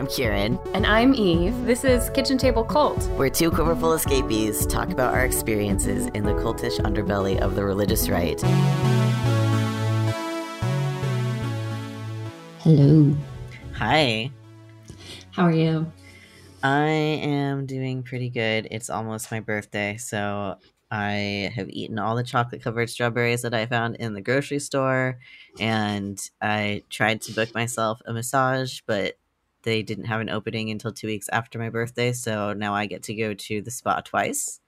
I'm Kieran. And I'm Eve. This is Kitchen Table Cult. We're two quiverful escapees talk about our experiences in the cultish underbelly of the religious right. Hello. Hi. How are you? I am doing pretty good. It's almost my birthday, so I have eaten all the chocolate covered strawberries that I found in the grocery store, and I tried to book myself a massage, but they didn't have an opening until two weeks after my birthday, so now I get to go to the spa twice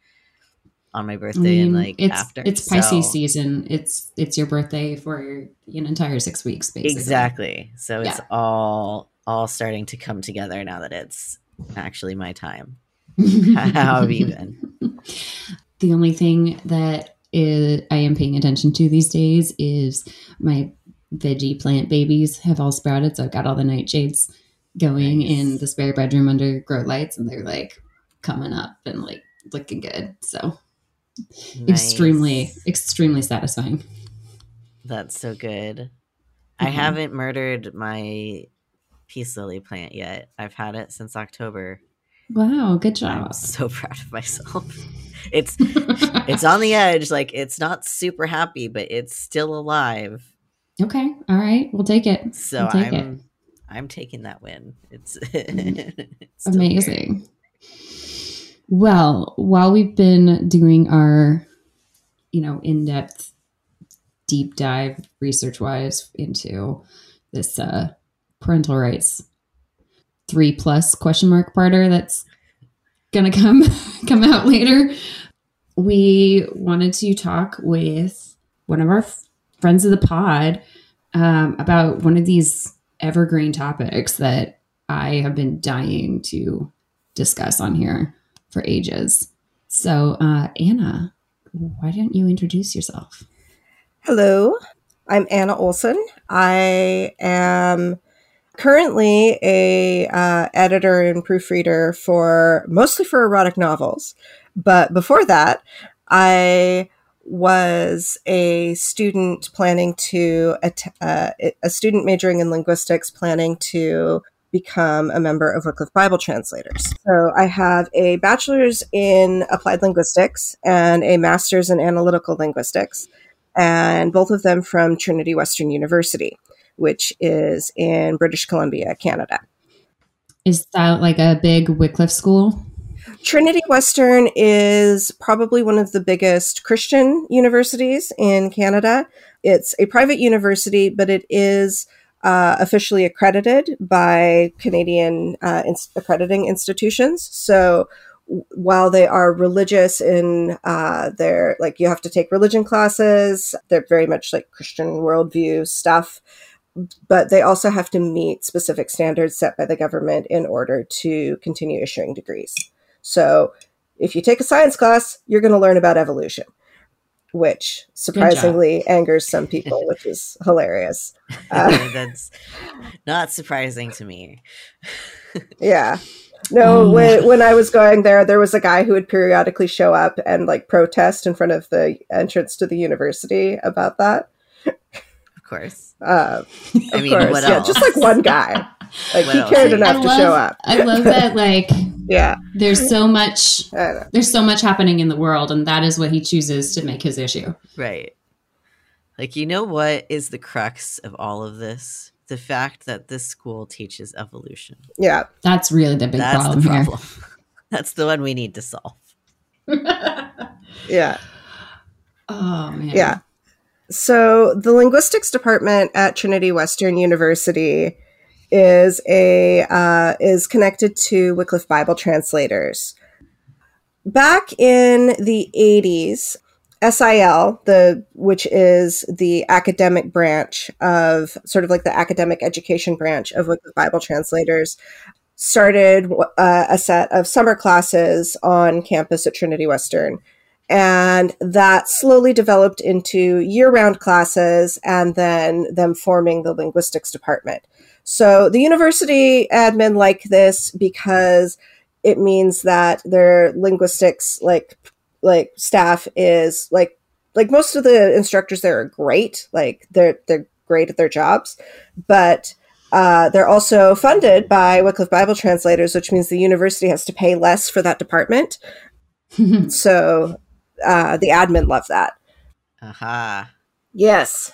on my birthday I mean, and like it's, after. It's Pisces so, season. It's it's your birthday for an entire six weeks, basically. Exactly. So it's all all starting to come together now that it's actually my time. How have you been? The only thing that is, I am paying attention to these days is my veggie plant babies have all sprouted. So I've got all the nightshades going nice. in the spare bedroom under grow lights, and they're like coming up and like looking good. So nice. extremely, extremely satisfying. That's so good. Mm-hmm. I haven't murdered my peace lily plant yet. I've had it since October. Wow, good job. I'm so proud of myself. it's it's on the edge, like it's not super happy, but it's still alive. Okay. All right. We'll take it. So we'll take I'm it. I'm taking that win. It's, it's amazing. Well, while we've been doing our, you know, in-depth deep dive research wise into this uh parental rights three plus question mark parter that's gonna come come out later we wanted to talk with one of our friends of the pod um, about one of these evergreen topics that i have been dying to discuss on here for ages. So uh, anna why don't you introduce yourself? Hello i'm anna olson. I am currently a uh, editor and proofreader for mostly for erotic novels. But before that i was a student planning to uh, a student majoring in linguistics planning to become a member of Wycliffe Bible Translators. So I have a bachelor's in applied linguistics and a master's in analytical linguistics, and both of them from Trinity Western University which is in British Columbia, Canada. Is that like a big Wycliffe school? Trinity Western is probably one of the biggest Christian universities in Canada. It's a private university, but it is uh, officially accredited by Canadian uh, in- accrediting institutions. So while they are religious in uh, their like you have to take religion classes, they're very much like Christian worldview stuff but they also have to meet specific standards set by the government in order to continue issuing degrees. So, if you take a science class, you're going to learn about evolution, which surprisingly angers some people, which is hilarious. Uh, That's not surprising to me. yeah. No, mm. when, when I was going there, there was a guy who would periodically show up and like protest in front of the entrance to the university about that Of course. Uh, I mean, course. yeah, just like one guy. Like what he cared enough I to love, show up. I love that. Like, yeah, there's so much. There's so much happening in the world, and that is what he chooses to make his issue. Right. Like, you know what is the crux of all of this? The fact that this school teaches evolution. Yeah, that's really the big That's problem, the problem. here. That's the one we need to solve. yeah. Oh man. Yeah. So, the linguistics department at Trinity Western University is a uh, is connected to Wycliffe Bible translators. Back in the 80s, SIL, the which is the academic branch of sort of like the academic education branch of Wycliffe Bible translators, started uh, a set of summer classes on campus at Trinity Western and that slowly developed into year round classes and then them forming the linguistics department. So the university admin like this because it means that their linguistics like like staff is like like most of the instructors there are great like they're they're great at their jobs but Uh, they're also funded by Wycliffe Bible translators, which means the university has to pay less for that department. so uh, the admin love that. Aha. Yes.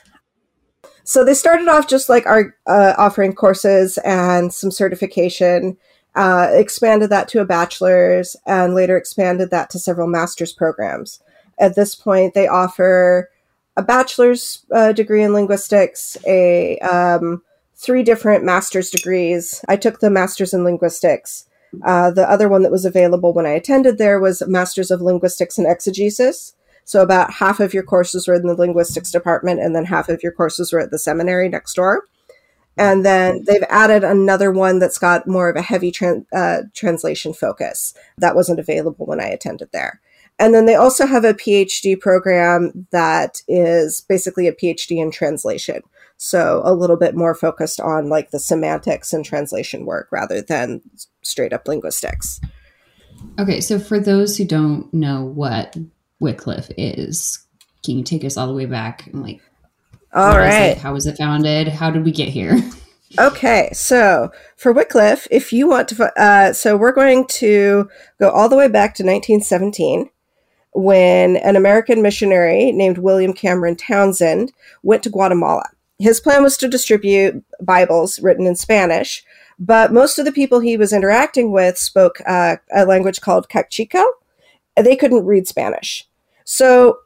So they started off just like our uh, offering courses and some certification, uh, expanded that to a bachelor's, and later expanded that to several master's programs. At this point, they offer a bachelor's uh, degree in linguistics, a um, three different master's degrees. I took the master's in linguistics. Uh, the other one that was available when I attended there was Masters of Linguistics and Exegesis. So about half of your courses were in the linguistics department, and then half of your courses were at the seminary next door. And then they've added another one that's got more of a heavy tran- uh, translation focus. That wasn't available when I attended there. And then they also have a PhD program that is basically a PhD in translation. So a little bit more focused on like the semantics and translation work rather than straight up linguistics. Okay, so for those who don't know what Wycliffe is, can you take us all the way back and like All is How was it founded? How did we get here? Okay, so for Wycliffe, if you want to, uh, so we're going to go all the way back to 1917 when an American missionary named William Cameron Townsend went to Guatemala. His plan was to distribute Bibles written in Spanish, but most of the people he was interacting with spoke uh, a language called Kaqchikel. They couldn't read Spanish. So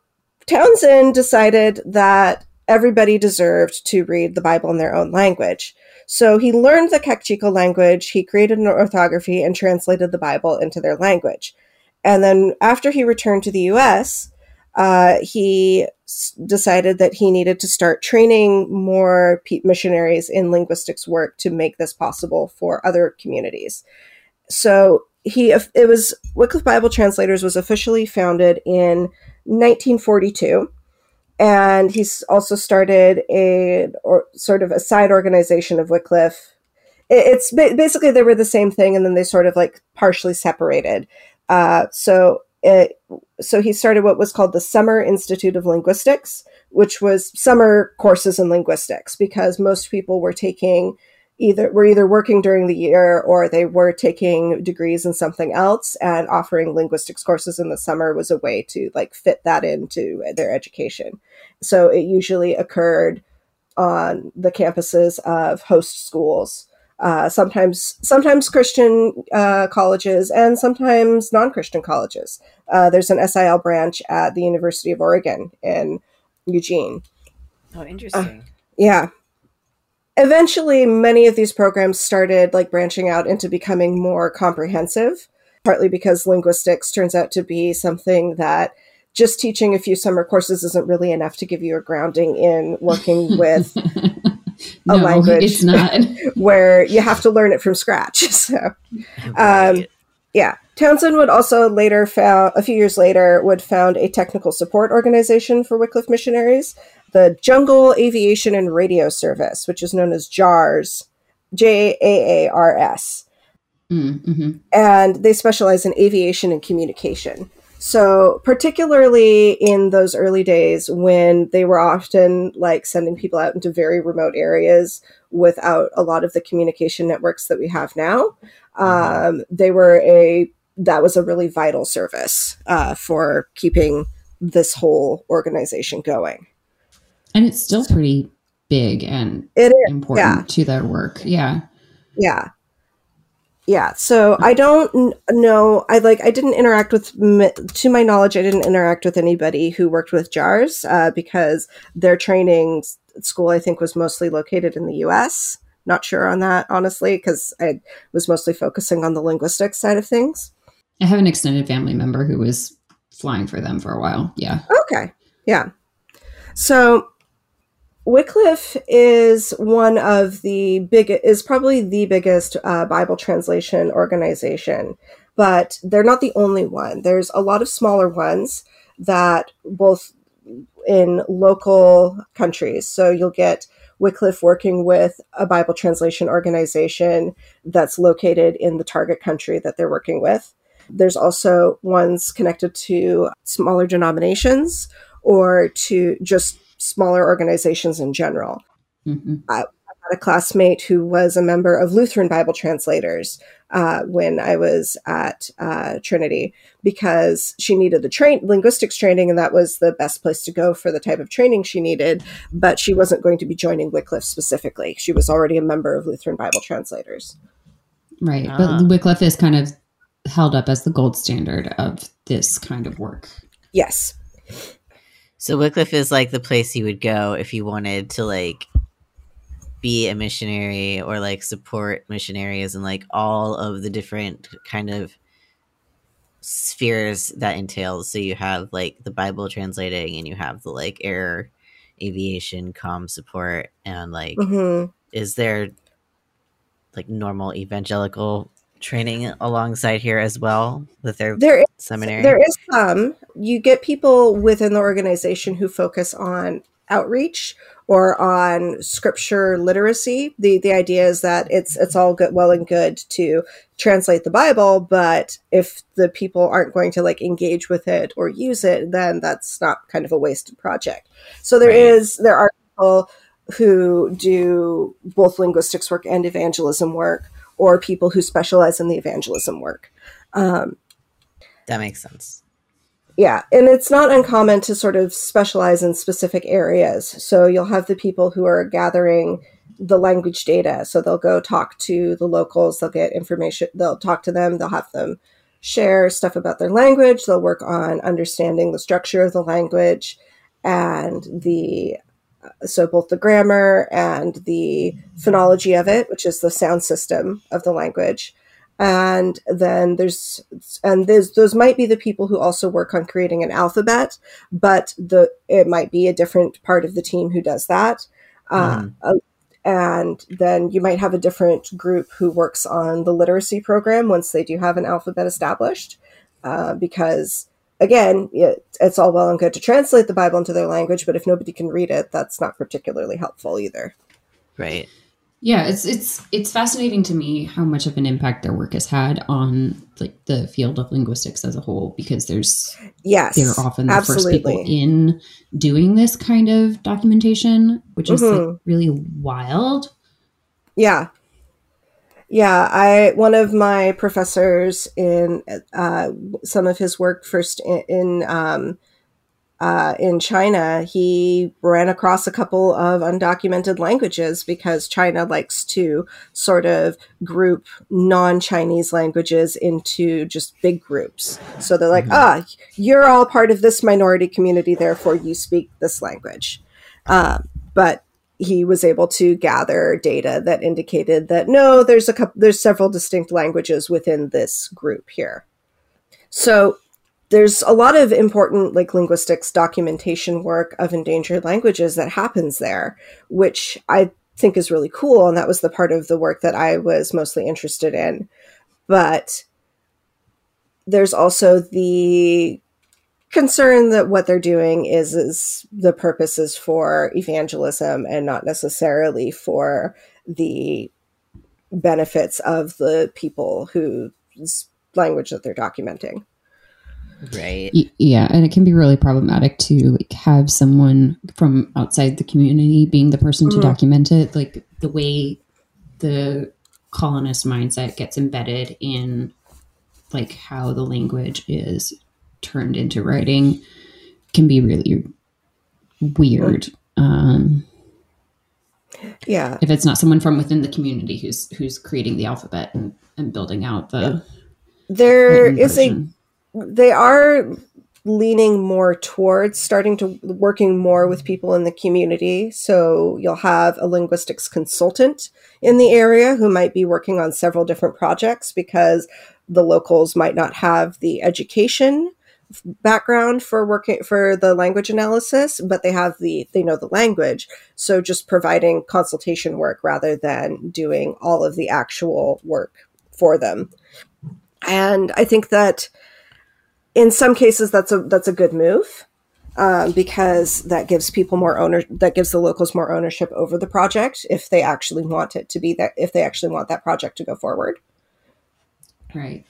Townsend decided that everybody deserved to read the Bible in their own language. So he learned the Kaqchikel language, he created an orthography, and translated the Bible into their language. And then after he returned to the US, uh, he s- decided that he needed to start training more pe- missionaries in linguistics work to make this possible for other communities. So he, it was Wycliffe Bible Translators was officially founded in 1942 and he's also started a or sort of a side organization of Wycliffe. It's basically they were the same thing, and then they sort of like partially separated. Uh, so it, so he started what was called the Summer Institute of Linguistics, which was summer courses in linguistics because most people were taking either were either working during the year or they were taking degrees in something else and offering linguistics courses in the summer was a way to like fit that into their education so it usually occurred on the campuses of host schools uh, sometimes sometimes christian uh, colleges and sometimes non-christian colleges uh, there's an sil branch at the university of oregon in eugene Oh, interesting. yeah. Eventually, many of these programs started like branching out into becoming more comprehensive, partly because linguistics turns out to be something that just teaching a few summer courses isn't really enough to give you a grounding in working with no, language. it's not. where you have to learn it from scratch. So, um, yeah. Townsend would also later found a few years later would found a technical support organization for Wycliffe missionaries, the Jungle Aviation and Radio Service, which is known as JAARS, J A A R S, Mm, mhm. and they specialize in aviation and communication. So, particularly in those early days when they were often like sending people out into very remote areas without a lot of the communication networks that we have now, um, they were a that was a really vital service uh, for keeping this whole organization going. And it's still pretty big and It is, important yeah. to their work. Yeah. yeah, yeah. So I don't know. I like. I didn't interact with, to my knowledge, I didn't interact with anybody who worked with JAARS uh, because their training school, I think, was mostly located in the U.S. Not sure on that, honestly, because I was mostly focusing on the linguistics side of things. I have an extended family member who was flying for them for a while. Yeah. Okay. Yeah. So Wycliffe is one of the big is probably the biggest uh, Bible translation organization, but they're not the only one. There's a lot of smaller ones that both in local countries. So you'll get Wycliffe working with a Bible translation organization that's located in the target country that they're working with. There's also ones connected to smaller denominations or to just smaller organizations in general. hmm had a classmate who was a member of Lutheran Bible translators uh, when I was at uh, Trinity because she needed the train linguistics training, and that was the best place to go for the type of training she needed. But she wasn't going to be joining Wycliffe specifically; she was already a member of Lutheran Bible translators. Right. Ah. But Wycliffe is kind of held up as the gold standard of this kind of work. Yes. So Wycliffe is like the place you would go if you wanted to like be a missionary or like support missionaries and like all of the different kind of spheres that entails. So you have like the Bible translating and you have the like air aviation comm support and like hmm is there like normal evangelical training alongside here as well with their There is seminary? There is some. You get people within the organization who focus on outreach or on scripture literacy. The the idea is that it's it's all good well and good to translate the Bible, but if the people aren't going to like engage with it or use it, then that's not kind of a wasted project. So there Right. is there are people who do both linguistics work and evangelism work, or people who specialize in the evangelism work. Um, that makes sense. yeah, and it's not uncommon to sort of specialize in specific areas. So you'll have the people who are gathering the language data. So they'll go talk to the locals, they'll get information, they'll talk to them, they'll have them share stuff about their language, they'll work on understanding the structure of the language and the so both the grammar and the phonology of it, which is the sound system of the language. And then there's and there's those might be the people who also work on creating an alphabet but the it might be a different part of the team who does that. Uh, uh, and then you might have a different group who works on the literacy program once they do have an alphabet established uh, because again it's all well and good to translate the bible into their language but if nobody can read it that's not particularly helpful either Right. Yeah, it's it's it's fascinating to me how much of an impact their work has had on like the field of linguistics as a whole because there's yes they're often the first people in doing this kind of documentation, which is like Mhm. really wild. Yeah. Yeah, I one of my professors in uh, some of his work first in, in um, uh, in China, he ran across a couple of undocumented languages because China likes to sort of group non-Chinese languages into just big groups. So they're like, Mhm. ah, you're all part of this minority community, therefore you speak this language. Um, but he was able to gather data that indicated that no, there's a couple, there's several distinct languages within this group here. So there's a lot of important like linguistics documentation work of endangered languages that happens there, which I think is really cool, and that was the part of the work that I was mostly interested in. But there's also the concern that what they're doing is is the purpose is for evangelism and not necessarily for the benefits of the people whose language that they're documenting. Right. Yeah, and it can be really problematic to like have someone from outside the community being the person to Mhm. document it. Like the way the colonist mindset gets embedded in like how the language is turned into writing can be really weird. Um, Yeah. if it's not someone from within the community who's who's creating the alphabet and, and building out the There written is a they are leaning more towards starting to working more with people in the community so you'll have a linguistics consultant in the area who might be working on several different projects because the locals might not have the education background for working for the language analysis but they have the they know the language. So just providing consultation work rather than doing all of the actual work for them. And i think that in some cases that's a that's a good move um, because that gives people more owner that gives the locals more ownership over the project if they actually want it to be that if they actually want that project to go forward. Right.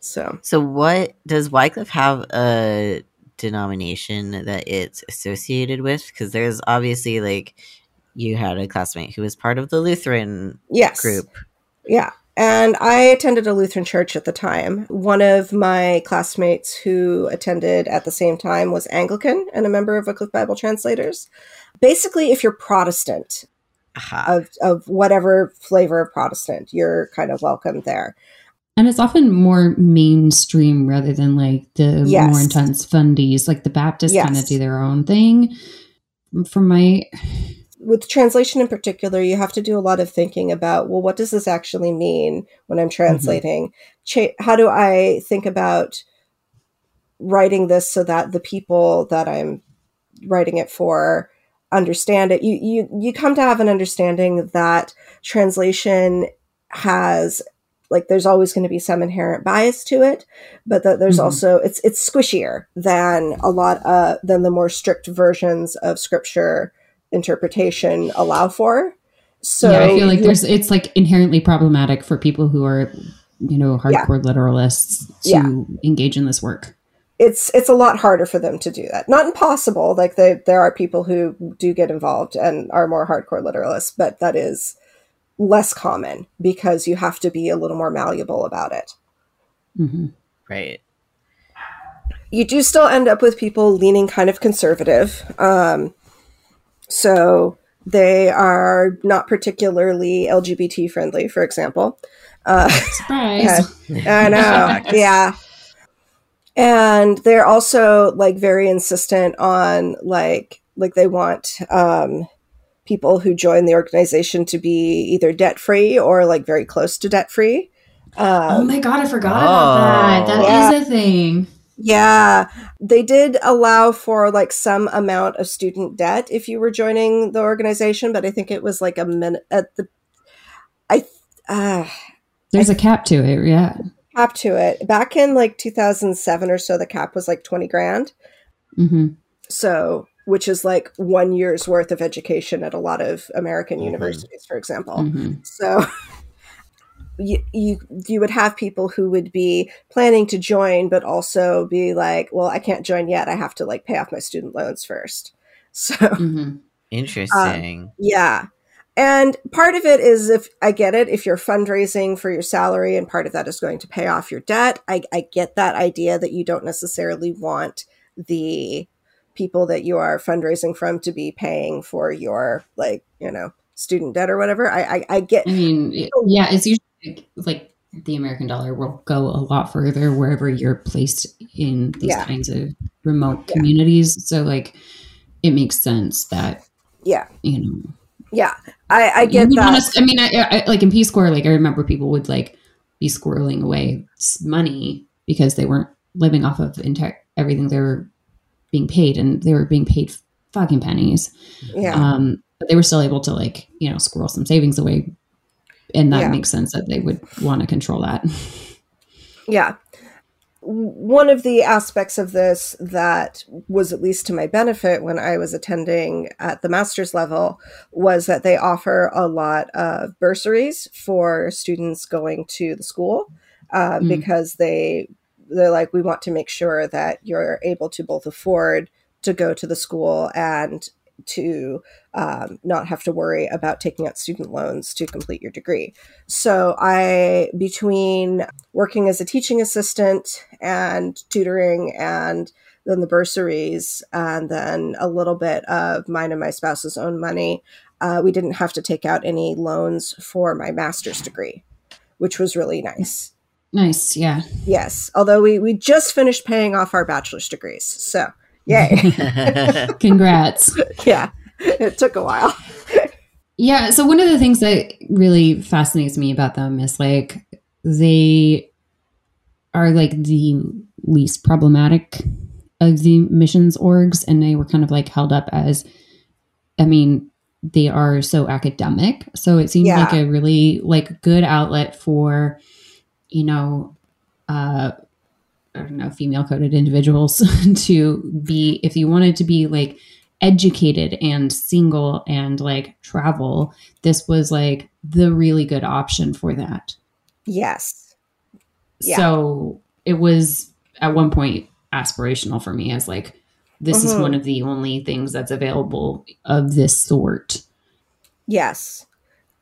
So So, what does Wycliffe have a denomination that it's associated with? Because there's obviously like you had a classmate who was part of the Lutheran Yes. group. Yeah. And I attended a Lutheran church at the time. One of my classmates who attended at the same time was Anglican and a member of Wycliffe Bible Translators. Basically, if you're Protestant, Aha. of, of whatever flavor of Protestant, you're kind of welcome there. And it's often more mainstream rather than like the Yes. more intense fundies. Like the Baptists kind of do their own thing. From my With translation in particular, you have to do a lot of thinking about, well, what does this actually mean when I'm mm-hmm. translating? Cha- how do I think about writing this so that the people that I'm writing it for understand it? You you you come to have an understanding that translation has like there's always going to be some inherent bias to it but that there's Mhm. also it's it's squishier than a lot uh than the more strict versions of scripture interpretation allow for so yeah, I feel like there's it's like inherently problematic for people who are, you know, Yeah. hardcore literalists to Yeah. engage in this work. it's it's a lot harder for them to do that not impossible like they, there are people who do get involved and are more hardcore literalists but that is less common because you have to be a little more malleable about it hmm Right. you do still end up with people leaning kind of conservative. Um, so they are not particularly LGBT friendly, for example. Uh, Surprise. I know, yeah. And they're also like very insistent on like like they want um, people who join the organization to be either debt free or like very close to debt free. Oh Um, my god, I forgot Oh. about that. That is Yeah. a thing. Yeah, they did allow for like some amount of student debt if you were joining the organization, but I think it was like a minute at the I uh There's a cap to it, yeah. cap to it. Back in like 2007 or so the cap was like 20 grand. hmm So, which is like 1 year's worth of education at a lot of American Mhm. universities, for example. hmm So you, you you would have people who would be planning to join but also be like, well, I can't join yet. I have to like pay off my student loans first. So, hmm Interesting. yeah. And part of it is if I get it, if you're fundraising for your salary and part of that is going to pay off your debt, I, I get that idea that you don't necessarily want the people that you are fundraising from to be paying for your like, you know, student debt or whatever. I I, I get I mean, it- yeah, it's usually like, like the American dollar will go a lot further wherever you're placed in these Yeah. kinds of remote Yeah. communities. So, like, it makes sense that yeah. you know Yeah. I, I get that. s- I mean, I, I, like in Peace Corps, like I remember people would like be squirreling away money because they weren't living off of entire everything they were being paid, and they were being paid fucking pennies. Yeah. Um, but they were still able to like you know squirrel some savings away, and that Yeah. makes sense that they would want to control that. Yeah. One of the aspects of this that was at least to my benefit when I was attending at the master's level was that they offer a lot of bursaries for students going to the school uh, Mm. because they they're like we want to make sure that you're able to both afford to go to the school and to um, not have to worry about taking out student loans to complete your degree. So I between working as a teaching assistant and tutoring and then the bursaries and then a little bit of mine and my spouse's own money uh, we didn't have to take out any loans for my master's degree which was really nice nice, yeah. yes although we, we just finished paying off our bachelor's degrees so yay Congrats. yeah it took a while Yeah. So one of the things that really fascinates me about them is like they are like the least problematic of the missions orgs, and they were kind of like held up as, I mean, they are so academic. So it seems Yeah. like a really like good outlet for, you know, uh, I don't know, female coded individuals to be, if you wanted to be like educated and single and like travel, this was like the really good option for that. yes Yeah. So it was at one point aspirational for me as like, this is Mhm. one of the only things that's available of this sort Yes,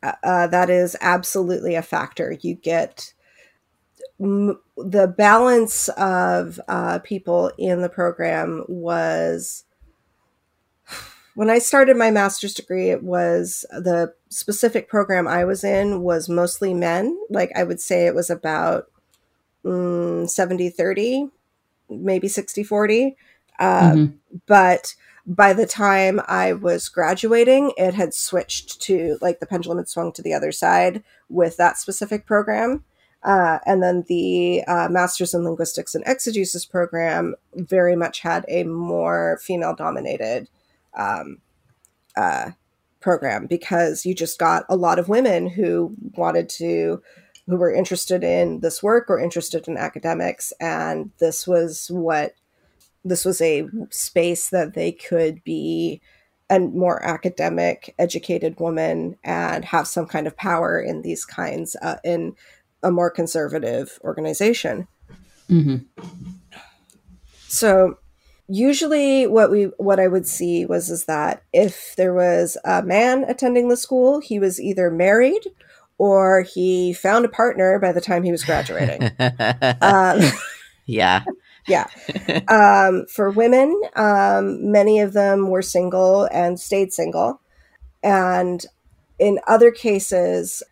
uh, uh, that is absolutely a factor. You get the balance of uh, people in the program was when I started my master's degree, it was the specific program I was in was mostly men. Like I would say it was about mm, 70 30, maybe 60 40. Uh, Mhm. But by the time I was graduating, it had switched to like the pendulum had swung to the other side with that specific program. Uh, and then the uh, Masters in Linguistics and Exegesis program very much had a more female dominated um, uh, program because you just got a lot of women who wanted to, who were interested in this work or interested in academics. And this was what, this was a space that they could be a more academic, educated woman and have some kind of power in these kinds, uh, in a more conservative organization. Mhm. So usually what we what I would see was is that if there was a man attending the school, he was either married or he found a partner by the time he was graduating. um, yeah. yeah. Um, for women, um, many of them were single and stayed single. And in other cases,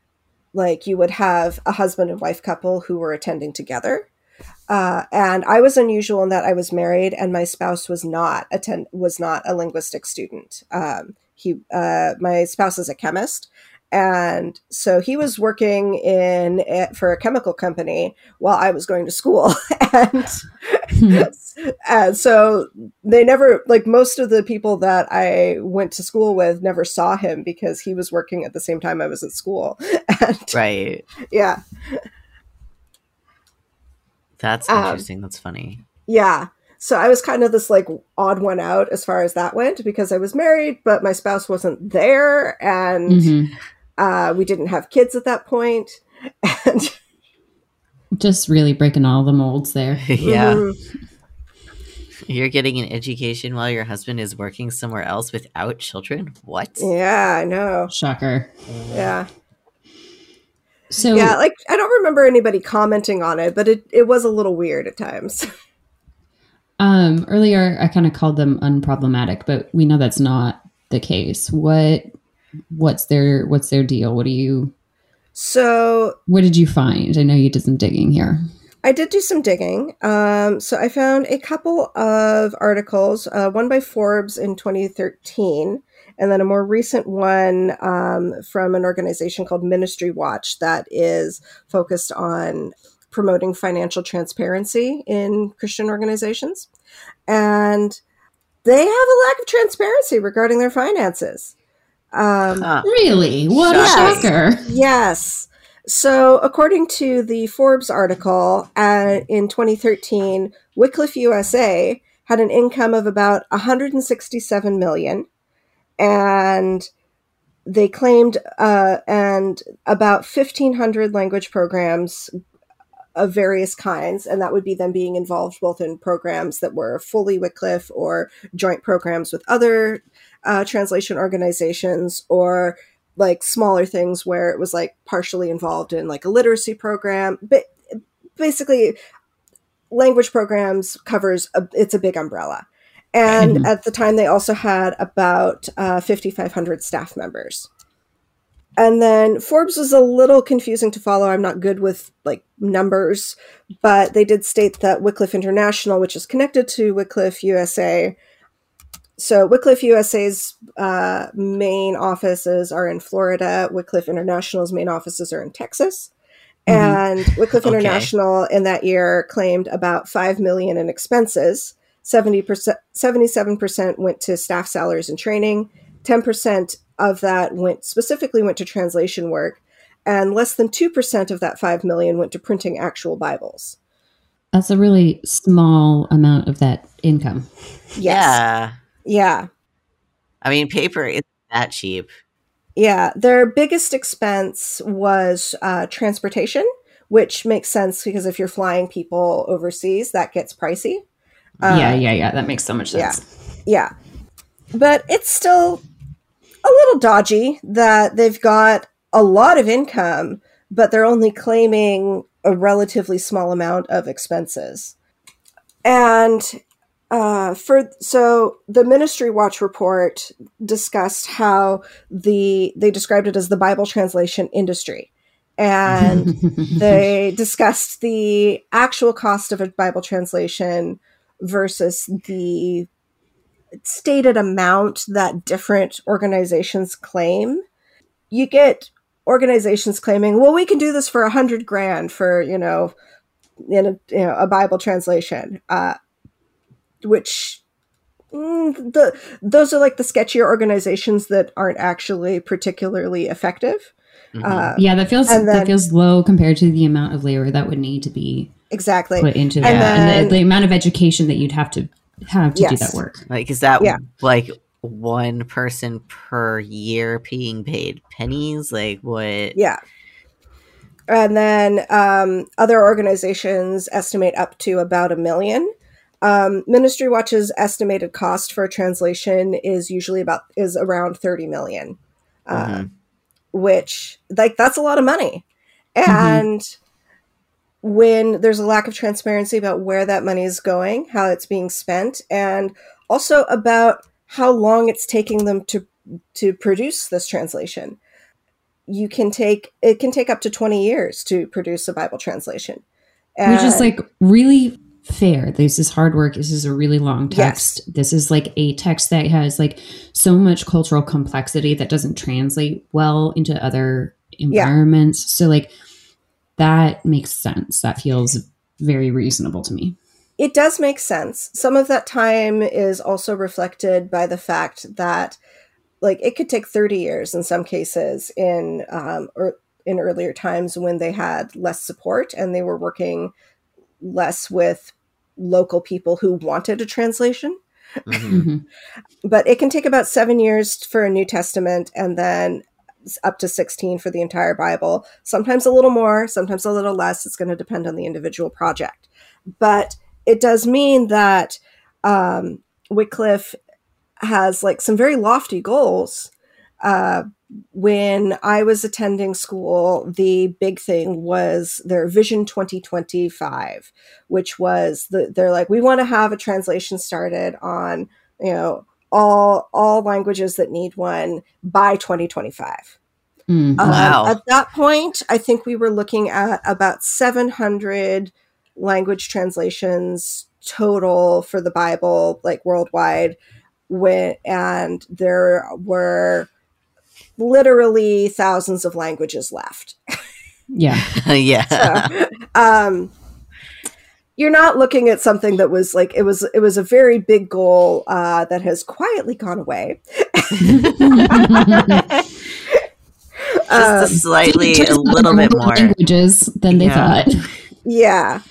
like you would have a husband and wife couple who were attending together. Uh, and I was unusual in that I was married and my spouse was not attend was not a linguistic student. Um, he uh, my spouse is a chemist, and so he was working in it for a chemical company while I was going to school, and and so they never like most of the people that I went to school with never saw him because he was working at the same time I was at school, and Right. yeah, That's Um, interesting. That's funny. Yeah. So I was kind of this like odd one out as far as that went because I was married, but my spouse wasn't there and Mhm. Uh, we didn't have kids at that. And Just really breaking all the molds there. yeah. Mhm. You're getting an education while your husband is working somewhere else without children? What? yeah, I know. Shocker. Yeah. So Yeah, like I don't remember anybody commenting on it, but it, it was a little weird at times. um earlier I kind of called them unproblematic, but we know that's not the case. What what's their what's their deal? What do you So what did you find? I know you did some digging here. I did do some digging. Um, so I found a couple of articles, uh, one by Forbes in 2013, and then a more recent one um, from an organization called Ministry Watch that is focused on promoting financial transparency in Christian organizations. And they have a lack of transparency regarding their finances. Um, Huh. Really? What a shocker. Yes. So, according to the Forbes article uh, in 2013, Wycliffe USA had an income of about 167 million, and they claimed uh, and about 1,500 language programs of various kinds, and that would be them being involved both in programs that were fully Wycliffe or joint programs with other uh, translation organizations or like smaller things where it was like partially involved in like a literacy program. But basically language programs covers a, it's a big umbrella. And Mhm. at the time they also had about uh, 5500 staff members. And then forbes was a little confusing to follow. I'm not good with like numbers but they did state that wycliffe international which is connected to wycliffe usa so Wycliffe USA's uh, main offices are in Florida. Wycliffe International's main offices are in Texas. Mhm. And Wycliffe Okay. International in that year claimed about five million in expenses. 70%, 77% went to staff salaries and training. 10% of that went specifically went to translation work. And less than 2% of that 5 million went to printing actual Bibles. That's a really small amount of that income. Yes. Yeah. Yeah. I mean, paper isn't that cheap. Yeah, their biggest expense was uh, transportation, which makes sense because if you're flying people overseas, that gets pricey. Uh, yeah, yeah, yeah. That makes so much yeah. sense. Yeah, but it's still a little dodgy that they've got a lot of income, but they're only claiming a relatively small amount of expenses. And uh, for so the Ministry Watch report discussed how the they described it as the Bible translation industry, and they discussed the actual cost of a Bible translation versus the stated amount that different organizations claim. You get organizations claiming, "Well, we can do this for a hundred grand for you know." In a, you know, a Bible translation, uh, which mm, the those are like the sketchier organizations that aren't actually particularly effective. Mhm. Uh, yeah, that feels then- that feels low compared to the amount of labor that would need to be exactly. put into And that, and, then- the, the amount of education that you'd have to have to do that work. Like, is that Yeah. like one person per year being paid pennies? Like, what? Yeah. And then um, other organizations estimate up to about a million. Um, Ministry Watch's estimated cost for a translation is usually about is around thirty million, uh, Mhm. which like that's a lot of money. Mhm. And when there's a lack of transparency about where that money is going, how it's being spent, and also about how long it's taking them to to produce this translation you can take it can take up to 20 years to produce a bible translation Which is And- like really fair. This is hard work. This is a really long Yes. text. This is like a text that has like so much cultural complexity that doesn't translate well into other environments. So like that makes sense. That feels very reasonable to me. it does make sense some of that time is also reflected by the fact that like it could take 30 years in some cases in um, or in earlier times when they had less support and they were working less with local people who wanted a translation Mhm. Mhm. but it can take about seven years for a New Testament and then up to 16 for the entire Bible. Sometimes a little more, sometimes a little less. It's going to depend on the individual project. But it does mean that um, Wycliffe has like some very lofty goals. Uh, when I was attending school, the big thing was their Vision 2025, which was the, they're like, we want to have a translation started on, you know, all all languages that need one by 2025. Mm. Um, Wow. at that point, I think we were looking at about 700 language translations total for the Bible, like worldwide. When, and there were literally thousands of languages left. Yeah. yeah. So, um, you're not looking at something that was like it was it was a very big goal uh, that has quietly gone away. Just Um, a slightly, a little bit more more. languages than they Yeah. thought. Yeah.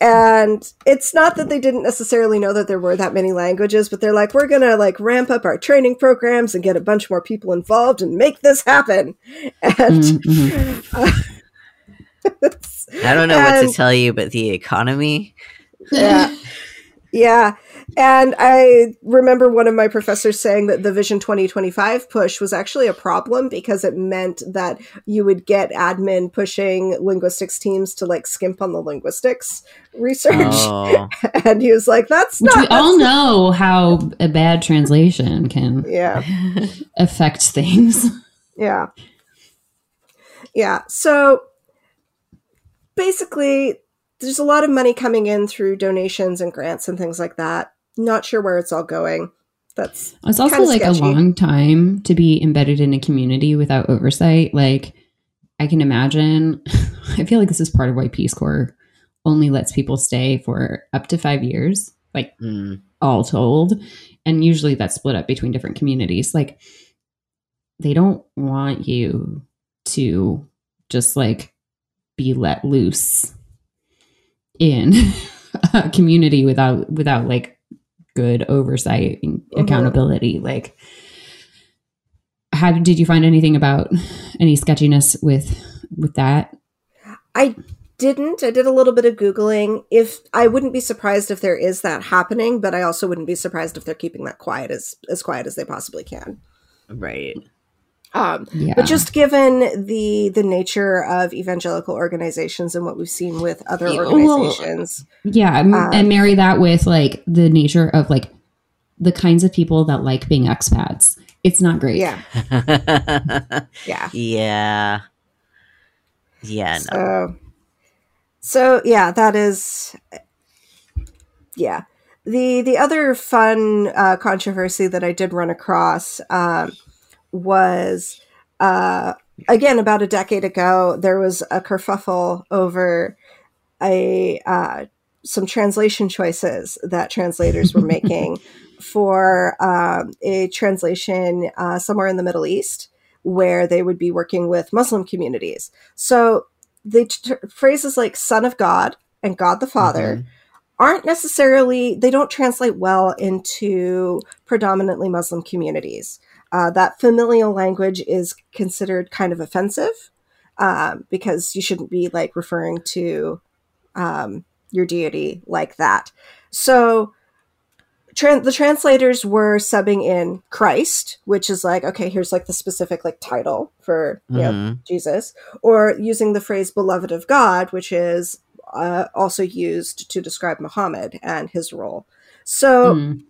And it's not that they didn't necessarily know that there were that many languages, but they're like, we're going to like ramp up our training programs and get a bunch more people involved and make this happen. And Mm, mhm. I don't know what to tell you, but the economy. yeah. Yeah. And I remember one of my professors saying that the Vision 2025 push was actually a problem because it meant that you would get admin pushing linguistics teams to like skimp on the linguistics research. Oh, And he was like, that's Which not. we all know how a bad translation can yeah. affect things. Yeah. Yeah. So basically, there's a lot of money coming in through donations and grants and things like that. Not sure where it's all going. That's It's also Kinda like a long time to be embedded in a community without oversight. Like, I can imagine, I feel like this is part of why Peace Corps only lets people stay for up to five years, like mm, all told. And usually that's split up between different communities. Like, they don't want you to just like be let loose in a community without without like good oversight and Mhm. accountability like how did you find anything about any sketchiness with with that I didn't. I did a little bit of googling. If I wouldn't be surprised if there is that happening, but I also wouldn't be surprised if they're keeping that quiet as as quiet as they possibly can. right. Um, Yeah. but just given the the nature of evangelical organizations and what we've seen with other Yeah, well, organizations, yeah, um, and marry that with like the nature of like the kinds of people that like being expats. It's not great. yeah, yeah. yeah. Yeah, no. So, so yeah, that is, yeah. The the other fun uh, controversy that I did run across um, was uh, again about a decade ago. There was a kerfuffle over a uh, some translation choices that translators were making for um, a translation uh, somewhere in the Middle East where they would be working with Muslim communities. So the t- phrases like "Son of God" and "God the Father" Mhm. aren't necessarily they don't translate well into predominantly Muslim communities. Uh, that familial language is considered kind of offensive um, because you shouldn't be like referring to um, your deity like that. So tran- the translators were subbing in Christ, which is like okay, here's like the specific like title for you know. Jesus, or using the phrase beloved of God, which is uh, also used to describe Muhammad and his role. So, Mm.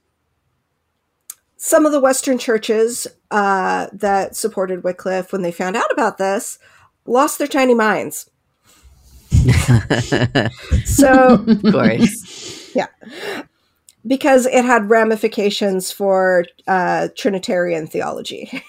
Some of the Western churches uh, that supported Wycliffe, when they found out about this, lost their tiny minds. So, of course. Yeah. Because it had ramifications for uh, Trinitarian theology.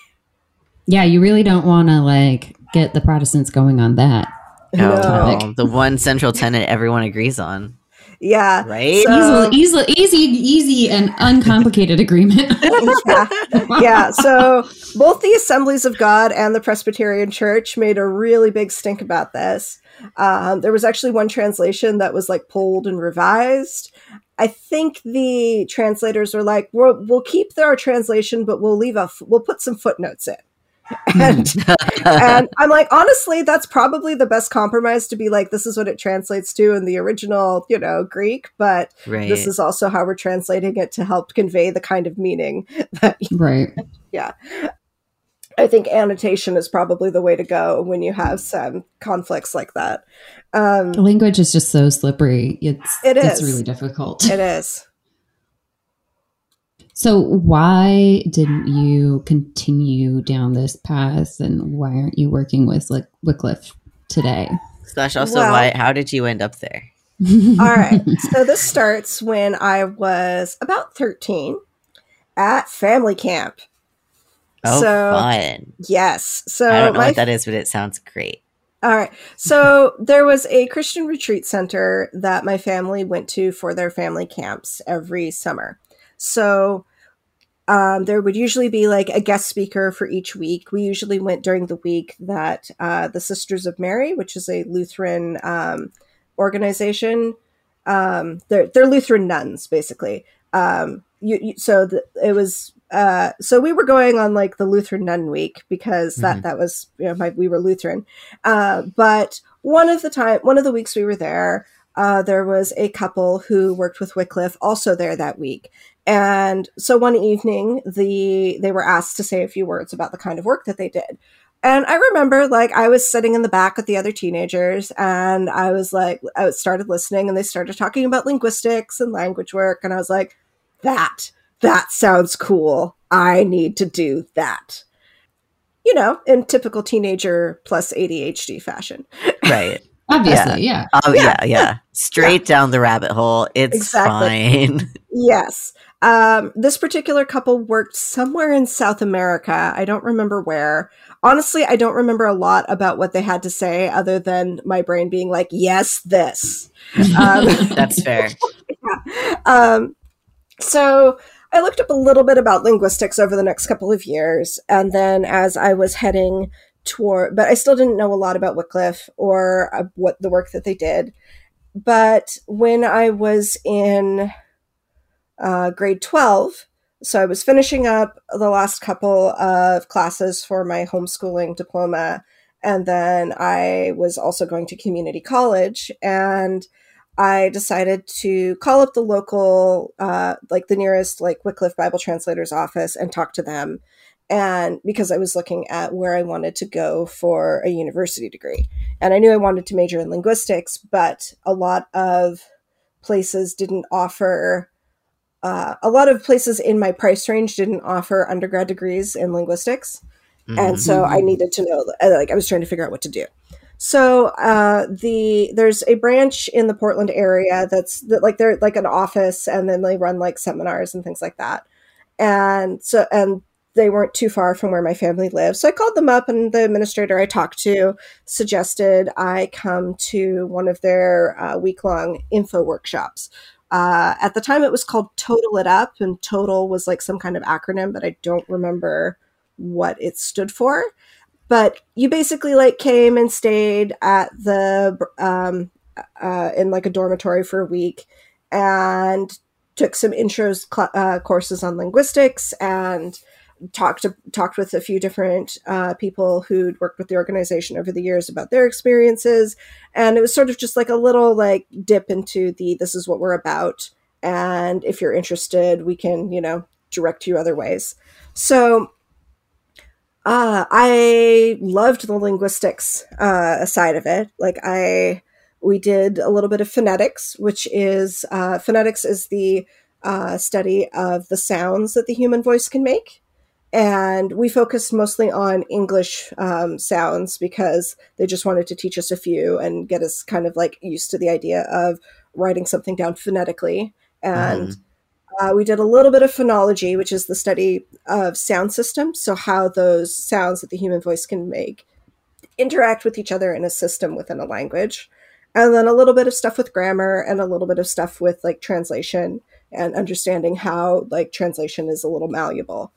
Yeah, you really don't want to like get the Protestants going on that. No, No. no, the one central tenet everyone agrees on, Yeah. right? So- easily, easy, easy, easy, and uncomplicated agreement. yeah. yeah. So both the Assemblies of God and the Presbyterian Church made a really big stink about this. Um, there was actually one translation that was like pulled and revised. I think the translators were like, we'll, we'll keep our translation, but we'll leave a, f- we'll put some footnotes in. And, and I'm like, honestly, that's probably the best compromise to be like, this is what it translates to in the original, you know, Greek, but right. this is also how we're translating it to help convey the kind of meaning that right. Yeah. I think annotation is probably the way to go when you have some conflicts like that. Um, Language is just so slippery. It's It it's really difficult. it is. So why didn't you continue down this path, and why aren't you working with like Wycliffe today? Slash also, Well- why? How did you end up there? All right. So this starts when I was about 13 at family camp. Oh, So- fun! Yes. So I don't know my what that is, but it sounds great. All right. So there was a Christian retreat center that my family went to for their family camps every summer. So um, there would usually be like a guest speaker for each week. We usually went during the week that uh, the Sisters of Mary, which is a Lutheran um, organization, um, they're, they're Lutheran nuns, basically. Um, you, you, so the, it was uh, so we were going on like the Lutheran Nun Week because that Mhm. that was you know my, we were Lutheran. Uh, but one of the time, one of the weeks we were there, uh, there was a couple who worked with Wycliffe also there that week. And so one evening, the they were asked to say a few words about the kind of work that they did. And I remember, like, I was sitting in the back with the other teenagers, and I was like, I started listening, and they started talking about linguistics and language work, and I was like, that that sounds cool. I need to do that. You know, in typical teenager plus ADHD fashion. Right. Obviously, yeah. Oh yeah, yeah. Straight down the rabbit hole. It's Exactly. fine. Yes. Um, this particular couple worked somewhere in South America. I don't remember where. Honestly, I don't remember a lot about what they had to say other than my brain being like, yes, this. Um, That's fair. um, so I looked up a little bit about linguistics over the next couple of years. And then as I was heading toward, but I still didn't know a lot about Wycliffe or uh, what the work that they did. But when I was in uh, grade 12, so I was finishing up the last couple of classes for my homeschooling diploma. And then I was also going to community college. And I decided to call up the local, uh, like the nearest, like Wycliffe Bible Translators office and talk to them. And because I was looking at where I wanted to go for a university degree. And I knew I wanted to major in linguistics, but a lot of places didn't offer uh, a lot of places in my price range didn't offer undergrad degrees in linguistics mm-hmm. and so i needed to know like i was trying to figure out what to do so uh, the there's a branch in the portland area that's that, like they're like an office and then they run like seminars and things like that and so and they weren't too far from where my family lives. So I called them up, and the administrator I talked to suggested I come to one of their uh, week long info workshops. Uh, at the time, it was called Total It Up, and Total was like some kind of acronym, but I don't remember what it stood for. But you basically like came and stayed at the um, uh, in like a dormitory for a week and took some intros cl- uh, courses on linguistics and talked to, talked with a few different uh, people who'd worked with the organization over the years about their experiences, and it was sort of just like a little like dip into the this is what we're about, and if you're interested, we can you know direct you other ways. So. Uh, I loved the linguistics uh, side of it. Like I, we did a little bit of phonetics, which is uh, phonetics is the uh, study of the sounds that the human voice can make and we focused mostly on English um, sounds because they just wanted to teach us a few and get us kind of like used to the idea of writing something down phonetically. And mm. uh, we did a little bit of phonology, which is the study of sound systems. So, how those sounds that the human voice can make interact with each other in a system within a language. And then a little bit of stuff with grammar and a little bit of stuff with like translation and understanding how like translation is a little malleable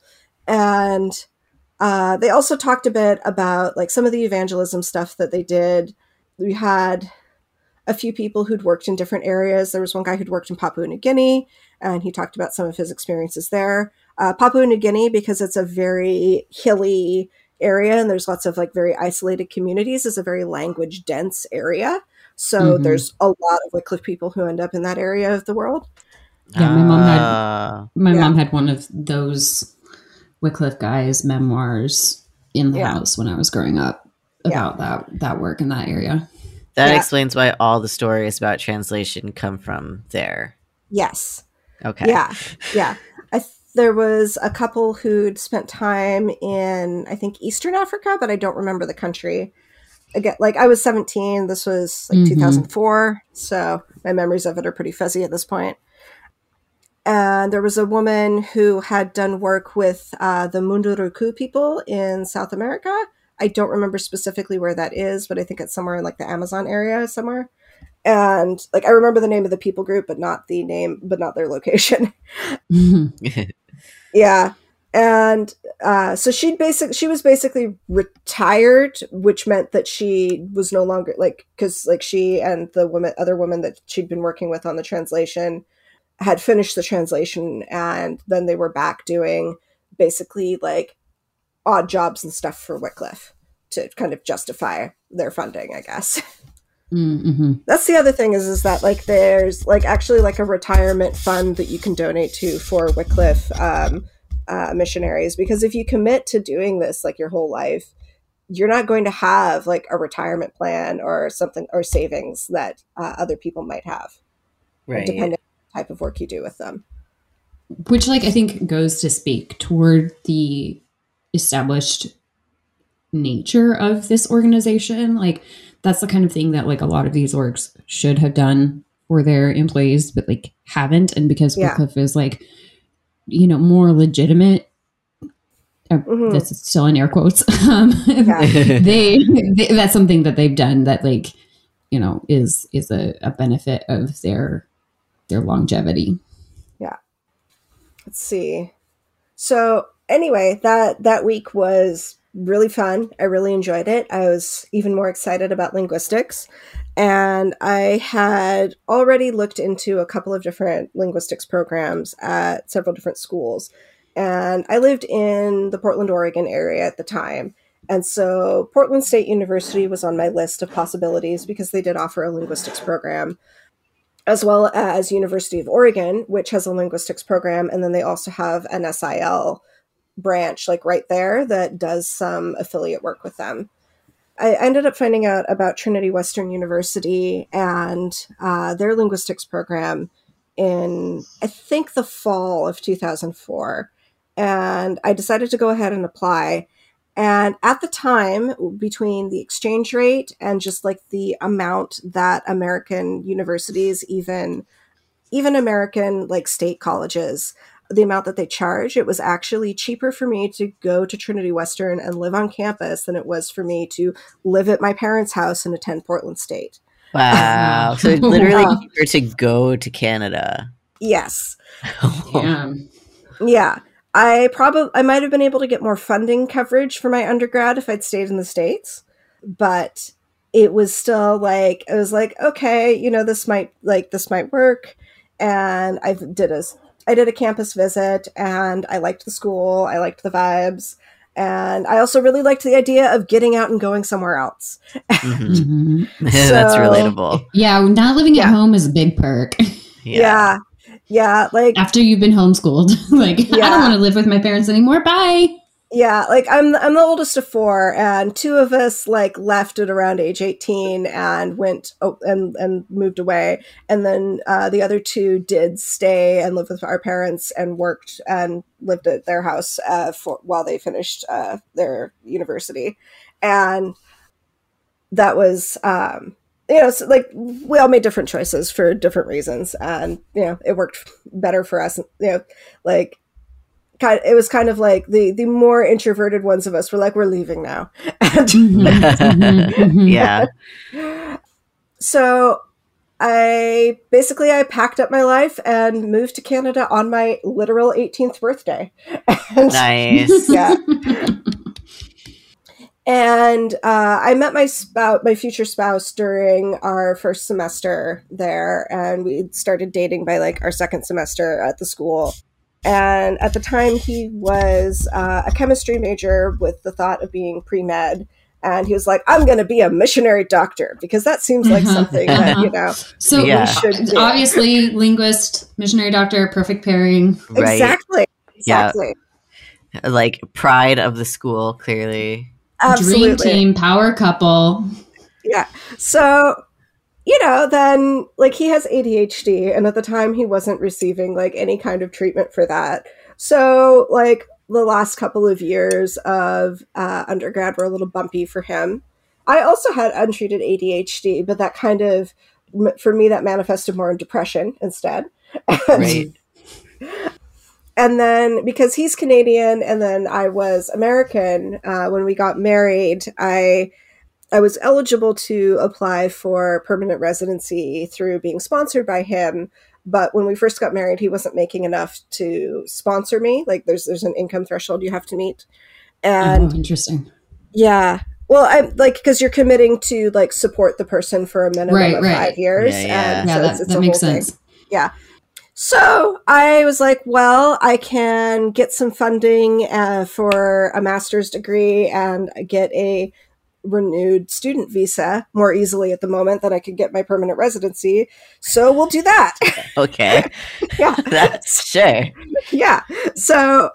and uh, they also talked a bit about like some of the evangelism stuff that they did. We had a few people who'd worked in different areas. There was one guy who'd worked in Papua New Guinea, and he talked about some of his experiences there. Uh, Papua New Guinea, because it's a very hilly area and there's lots of like very isolated communities, is a very language dense area. So mm-hmm. there's a lot of Wycliffe people who end up in that area of the world. Yeah, my mom had ah. my yeah. mom had one of those Wycliffe Guy's memoirs in the yeah. house when I was growing up about yeah. that that work in that area. That yeah. explains why all the stories about translation come from there. Yes. Okay. Yeah. Yeah. I th- there was a couple who'd spent time in I think Eastern Africa, but I don't remember the country. Again, like I was 17. This was like mm-hmm. 2004, so my memories of it are pretty fuzzy at this point and there was a woman who had done work with uh, the Munduruku people in South America. I don't remember specifically where that is, but I think it's somewhere in like the Amazon area somewhere. And like I remember the name of the people group, but not the name, but not their location. yeah, and uh, so she'd basic she was basically retired, which meant that she was no longer like because like she and the woman other woman that she'd been working with on the translation had finished the translation and then they were back doing basically like odd jobs and stuff for Wycliffe to kind of justify their funding, I guess. Mm-hmm. That's the other thing is is that like there's like actually like a retirement fund that you can donate to for Wycliffe um, uh, missionaries because if you commit to doing this like your whole life, you're not going to have like a retirement plan or something or savings that uh, other people might have, right? Depending type of work you do with them. Which, like, I think goes to speak toward the established nature of this organization. Like, that's the kind of thing that, like, a lot of these orgs should have done for their employees, but, like, haven't. And because yeah. Wycliffe is, like, you know, more legitimate uh, mm-hmm. that's still in air quotes. Um, yeah. they, they, that's something that they've done that like you know is is a, a benefit of their their longevity. Yeah. Let's see. So anyway, that that week was really fun. I really enjoyed it. I was even more excited about linguistics. And I had already looked into a couple of different linguistics programs at several different schools. And I lived in the Portland, Oregon area at the time. And so Portland State University was on my list of possibilities because they did offer a linguistics program as well as University of Oregon, which has a linguistics program, and then they also have an SIL branch like right there that does some affiliate work with them. I ended up finding out about Trinity Western University and uh, their linguistics program in, I think, the fall of 2004. And I decided to go ahead and apply. And at the time, between the exchange rate and just like the amount that American universities, even even American like state colleges, the amount that they charge, it was actually cheaper for me to go to Trinity Western and live on campus than it was for me to live at my parents' house and attend Portland State. Wow. So it's literally cheaper to go to Canada. Yes. Damn. Yeah. I probably I might have been able to get more funding coverage for my undergrad if I'd stayed in the states, but it was still like I was like, okay, you know, this might like this might work. And I did a I did a campus visit and I liked the school, I liked the vibes, and I also really liked the idea of getting out and going somewhere else. Mhm. Mhm. That's relatable. Yeah, not living at Yeah. home is a big perk. Yeah. Yeah, like After you've been homeschooled, like I don't want to live with my parents anymore. Bye. Yeah, like I'm I'm the oldest of four, and two of us like left at around age eighteen and went oh, and and moved away, and then uh, the other two did stay and live with our parents and worked and lived at their house uh, for while they finished uh, their university, and that was um, you know so, like we all made different choices for different reasons, and you know it worked better for us, you know like kind it was kind of like the the more introverted ones of us were like we're leaving now and Mhm, mhm, mhm. yeah. so i basically i packed up my life and moved to canada on my literal 18th birthday and, Nice. yeah and uh, i met my spouse my future spouse during our first semester there and we started dating by like our second semester at the school and at the time he was uh, a chemistry major with the thought of being pre-med and he was like i'm going to be a missionary doctor because that seems like Uh-huh, something that you know So Yeah. we should do. obviously, linguist, missionary doctor, perfect pairing. Right. exactly Yeah. exactly Like pride of the school, clearly. Absolutely Dream team, power couple. Yeah. So, you know, then like he has ADHD, and at the time he wasn't receiving like any kind of treatment for that. So, like the last couple of years of uh, undergrad were a little bumpy for him. I also had untreated ADHD, but that kind of for me that manifested more in depression instead. Right. And then because he's Canadian and then I was American, uh, when we got married, I I was eligible to apply for permanent residency through being sponsored by him. But when we first got married, he wasn't making enough to sponsor me. Like there's there's an income threshold you have to meet, and oh, interesting. yeah. Well, I'm like because you're committing to like support the person for a minimum Right, of right. five years. Yeah, yeah. And Yeah, so that, it's- it's that a makes whole thing. sense. So I was like, well, I can get some funding uh, for a master's degree and get a renewed student visa more easily at the moment than I could get my permanent residency. So we'll do that. Okay. yeah. That's sure. yeah. So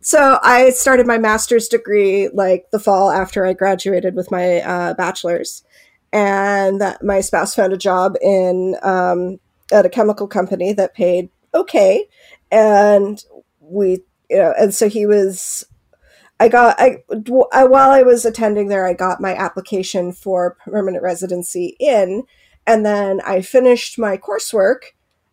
so I started my master's degree like the fall after I graduated with my uh, bachelor's, and that my spouse found a job in um, at a chemical company that paid okay, and we you know, and so he was. I got I, I while I was attending there, I got my application for permanent residency in, and then I finished my coursework,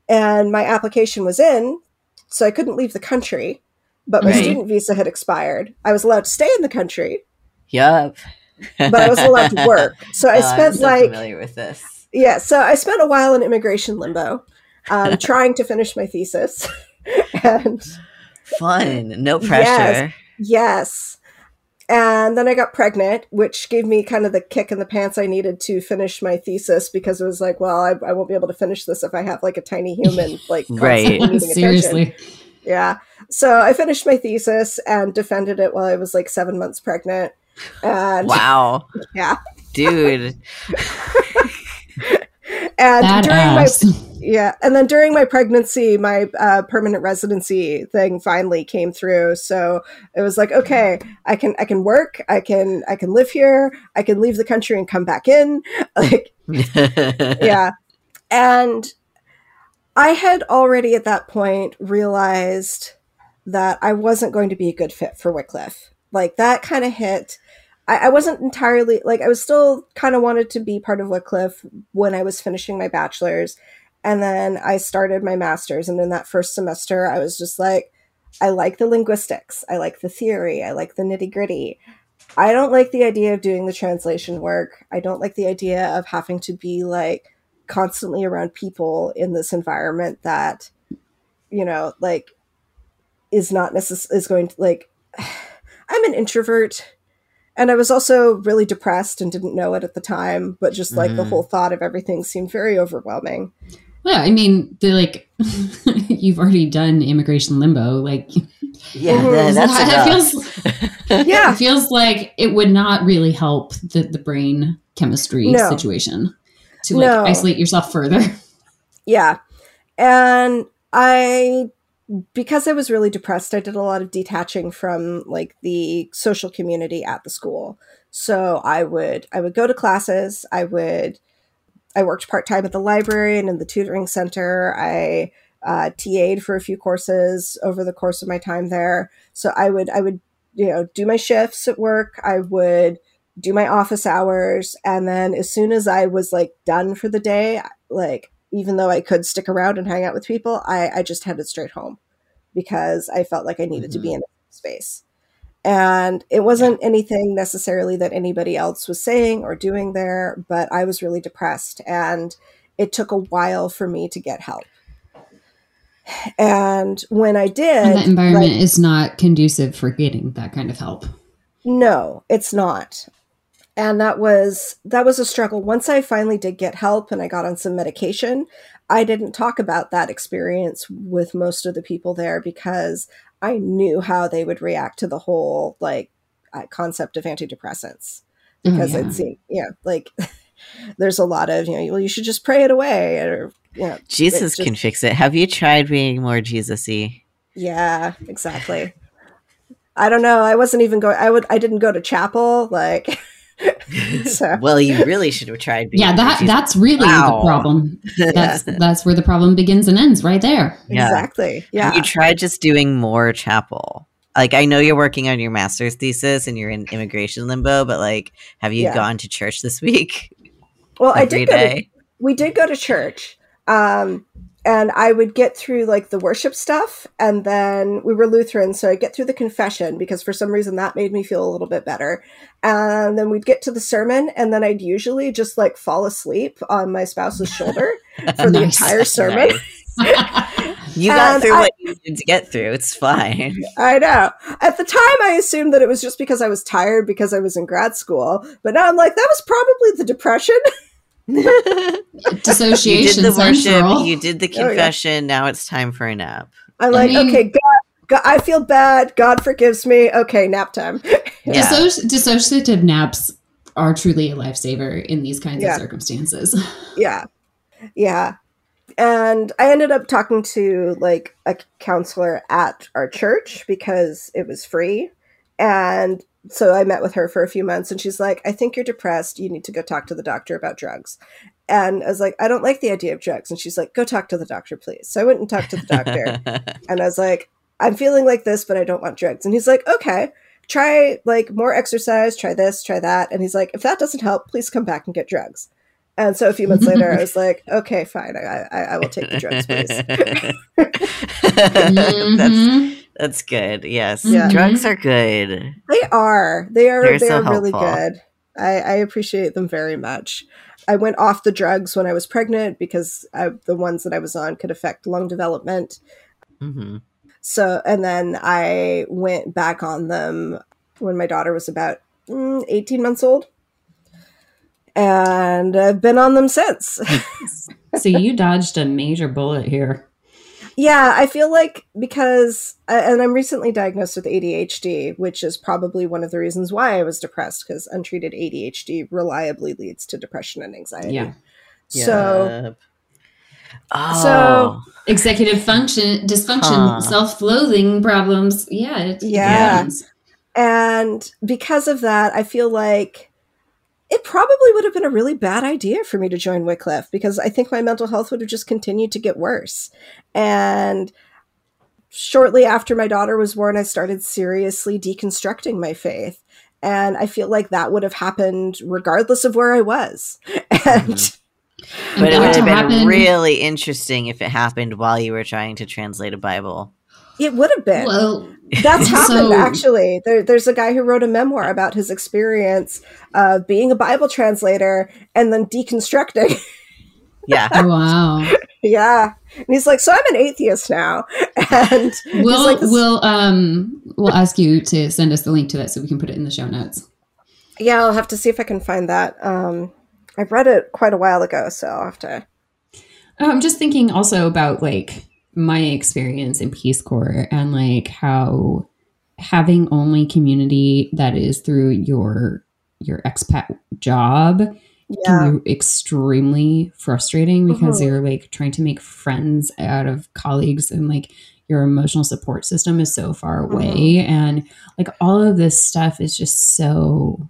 and my application was in, so I couldn't leave the country, but my Right. student visa had expired. I was allowed to stay in the country, Yup. but I wasn't allowed to work. So I Oh, spent so like familiar with this. Yeah, so I spent a while in immigration limbo, um, trying to finish my thesis, and Fun. No pressure. yes. yes. And then I got pregnant, which gave me kind of the kick in the pants I needed to finish my thesis because it was like, well, I, I won't be able to finish this if I have like a tiny human, like Right. constantly needing attention. Seriously. Yeah. So I finished my thesis and defended it while I was like seven months pregnant. And Wow. yeah. Dude. And during my Yeah, and then during my pregnancy, my uh, permanent residency thing finally came through. So it was like, okay, I can I can work, I can I can live here, I can leave the country and come back in. Like, yeah, and I had already at that point realized that I wasn't going to be a good fit for Wycliffe. Like that kind of hit. I, I wasn't entirely like I was still kind of wanted to be part of Wycliffe when I was finishing my bachelor's, and then I started my master's. And in that first semester, I was just like, I like the linguistics, I like the theory, I like the nitty gritty. I don't like the idea of doing the translation work. I don't like the idea of having to be like constantly around people in this environment that, you know, like is not necessarily is going to like. I'm an introvert and I was also really depressed and didn't know it at the time, but just like the Mhm. whole thought of everything seemed very overwhelming. Yeah, I mean, they're like, you've already done immigration limbo. Like, yeah, that- that's it feels, Yeah. it feels like it would not really help the, the brain chemistry No. situation to like No. isolate yourself further. Yeah. And I because I was really depressed, I did a lot of detaching from like the social community at the school. So I would I would go to classes, I would I worked part-time at the library and in the tutoring center. I uh, TA'd for a few courses over the course of my time there. So I would I would you know do my shifts at work. I would do my office hours, and then as soon as I was like done for the day, like even though I could stick around and hang out with people, I, I just headed straight home because I felt like I needed to be mm-hmm. in a space. And it wasn't anything necessarily that anybody else was saying or doing there, but I was really depressed. And it took a while for me to get help. And when I did, And that environment like, is not conducive for getting that kind of help. no, it's not. And that was that was a struggle. Once I finally did get help and I got on some medication, I didn't talk about that experience with most of the people there because I knew how they would react to the whole like uh, concept of antidepressants Oh, because yeah. it seemed yeah like there's a lot of you know well you should just pray it away or you know Jesus just- can fix it. Have you tried being more Jesus-y? yeah exactly I don't know I wasn't even going I would I didn't go to chapel like So- well, you really should have tried being yeah, that that's really Wow. the problem. That's that's where the problem begins and ends, right there. Yeah. exactly yeah you tried just doing more chapel? Like I know you're working on your master's thesis and you're in immigration limbo, but like have you Yeah. gone to church this week? well I every did go to we did go to church um and i would get through like the worship stuff and then we were lutheran so i'd get through the confession because for some reason that made me feel a little bit better and then we'd get to the sermon and then i'd usually just like fall asleep on my spouse's shoulder for the Nice. entire sermon You got And through I- what you needed to get through. It's fine. i know at the time i assumed that it was just because i was tired because i was in grad school but now i'm like that was probably the depression you Dissociation did the worship, you did the Oh, yeah. confession, now it's time for a nap. i'm like mean- okay god, god i feel bad god forgives me okay nap time Yeah. Dissoci- dissociative naps are truly a lifesaver in these kinds Yeah. of circumstances. yeah yeah and i ended up talking to like a counselor at our church because it was free and so i met with her for a few months and she's like i think you're depressed you need to go talk to the doctor about drugs and i was like i don't like the idea of drugs and she's like go talk to the doctor please so i went and talked to the doctor and I was like, I'm feeling like this, but I don't want drugs. And he's like, okay, try like more exercise, try this, try that. And he's like, if that doesn't help, please come back and get drugs. And so a few months later, I was like, okay, fine, I, I, I will take the drugs, please. that's Mhm. That's good. Yes, Yeah. drugs are good. they are, they are, They're they so are really good. I, I appreciate them very much. I went off the drugs when I was pregnant because I, the ones that I was on could affect lung development. hmm So, and then I went back on them when my daughter was about mm, 18 months old. And I've been on them since. so you dodged a major bullet here. Yeah, I feel like because, uh, and I'm recently diagnosed with ADHD, which is probably one of the reasons why I was depressed because untreated ADHD reliably leads to depression and anxiety. Yeah. So, Yep. Oh, Executive function dysfunction, Huh. self-loathing problems. Yeah, it, it Yeah. And because of that, I feel like it probably would have been a really bad idea for me to join Wycliffe because I think my mental health would have just continued to get worse. And shortly after my daughter was born, I started seriously deconstructing my faith. And I feel like that would have happened regardless of where I was. And And but it would have been happen- really interesting if it happened while you were trying to translate a Bible. It would have been. Well, That's happened So- actually. There, there's a guy who wrote a memoir about his experience of being a Bible translator and then deconstructing. Yeah. wow. yeah, and he's like, "So I'm an atheist now," and We'll like, we'll um we'll ask you to send us the link to that so we can put it in the show notes. "Yeah, I'll have to see if I can find that." Um, I read it quite a while ago, so I'll have to. Oh, I'm just thinking also about like my experience in Peace Corps and like how having only community that is through your your expat job Yeah, can be extremely frustrating because Mhm. you're like trying to make friends out of colleagues and like your emotional support system is so far away. And like all of this stuff is just so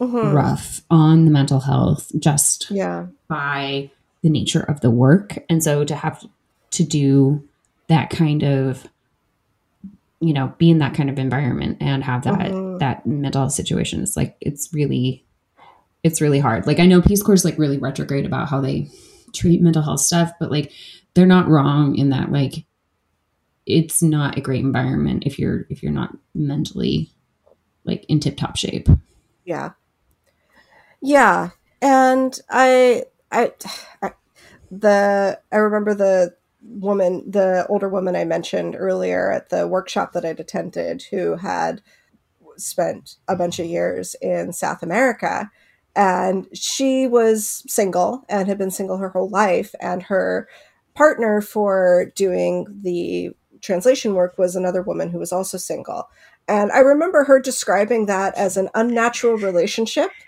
Mhm. rough on the mental health just yeah, by the nature of the work. And so to have to do that kind of you know be in that kind of environment and have that Mhm. that mental health situation it's like it's really it's really hard like i know peace corps is like really retrograde about how they treat mental health stuff but like they're not wrong in that like it's not a great environment if you're if you're not mentally like in tip top shape yeah, yeah. And I, I, I, the I remember the woman, the older woman I mentioned earlier at the workshop that I'd attended, who had spent a bunch of years in South America. And she was single and had been single her whole life. And her partner for doing the translation work was another woman who was also single. And I remember her describing that as an unnatural relationship.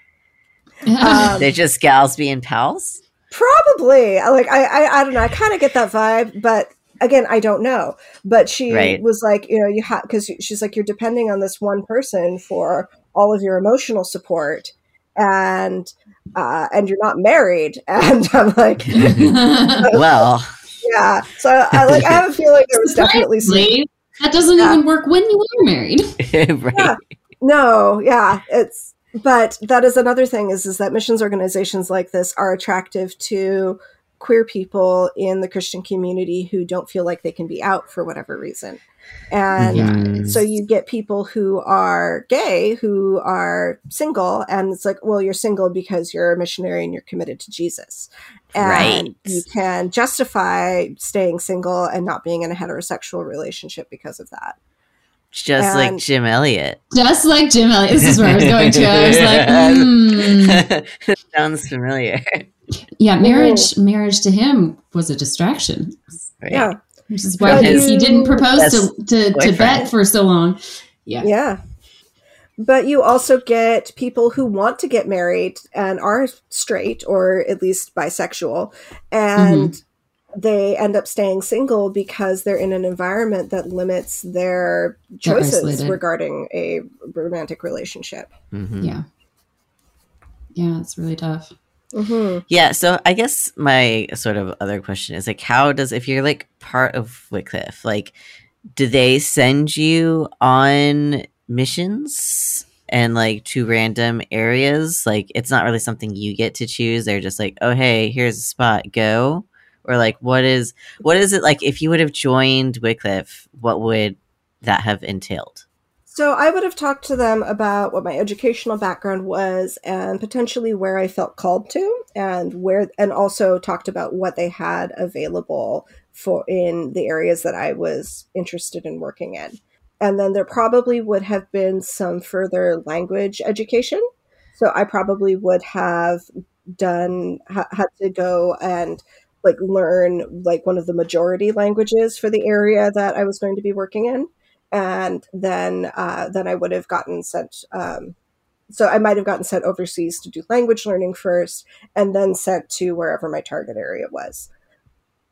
Um, They're just gals being pals. Probably. Like I, I, I don't know. I kind of get that vibe, but again, I don't know. But she Right. was like, you know, you have because she's like, you're depending on this one person for all of your emotional support, and uh, and you're not married. And I'm like, well, yeah. So I like, I have a feeling there was definitely some. That doesn't Yeah. even work when you are married. right. Yeah. No, yeah, it's but that is another thing is is that missions organizations like this are attractive to queer people in the Christian community who don't feel like they can be out for whatever reason. And Mm. so you get people who are gay who are single and it's like, well, you're single because you're a missionary and you're committed to Jesus. And Right. you can justify staying single and not being in a heterosexual relationship because of that. Just like Jim Elliot. Just like Jim Elliot. This is where I was going to. I was like, hmm. Sounds familiar. yeah, marriage. Marriage to him was a distraction, Right. Yeah. which is why But he, he didn't propose That's to to boyfriend. Tibet for so long. Yeah. Yeah. But you also get people who want to get married and are straight or at least bisexual, and they end up staying single because they're in an environment that limits their choices regarding a romantic relationship. Mhm. yeah, yeah. It's really tough. hmm Yeah, so I guess my sort of other question is like, how does if you're like part of Wycliffe, like, do they send you on missions and like to random areas? Like, it's not really something you get to choose. They're just like, oh hey, here's a spot, go. Or like, what is what is it like? If you would have joined Wycliffe, what would that have entailed? So I would have talked to them about what my educational background was and potentially where I felt called to and where and also talked about what they had available for in the areas that I was interested in working in. And then there probably would have been some further language education. So I probably would have done ha- had to go and like learn like one of the majority languages for the area that I was going to be working in and then uh, then I would have gotten sent. Um, so I might have gotten sent overseas to do language learning first, and then sent to wherever my target area was.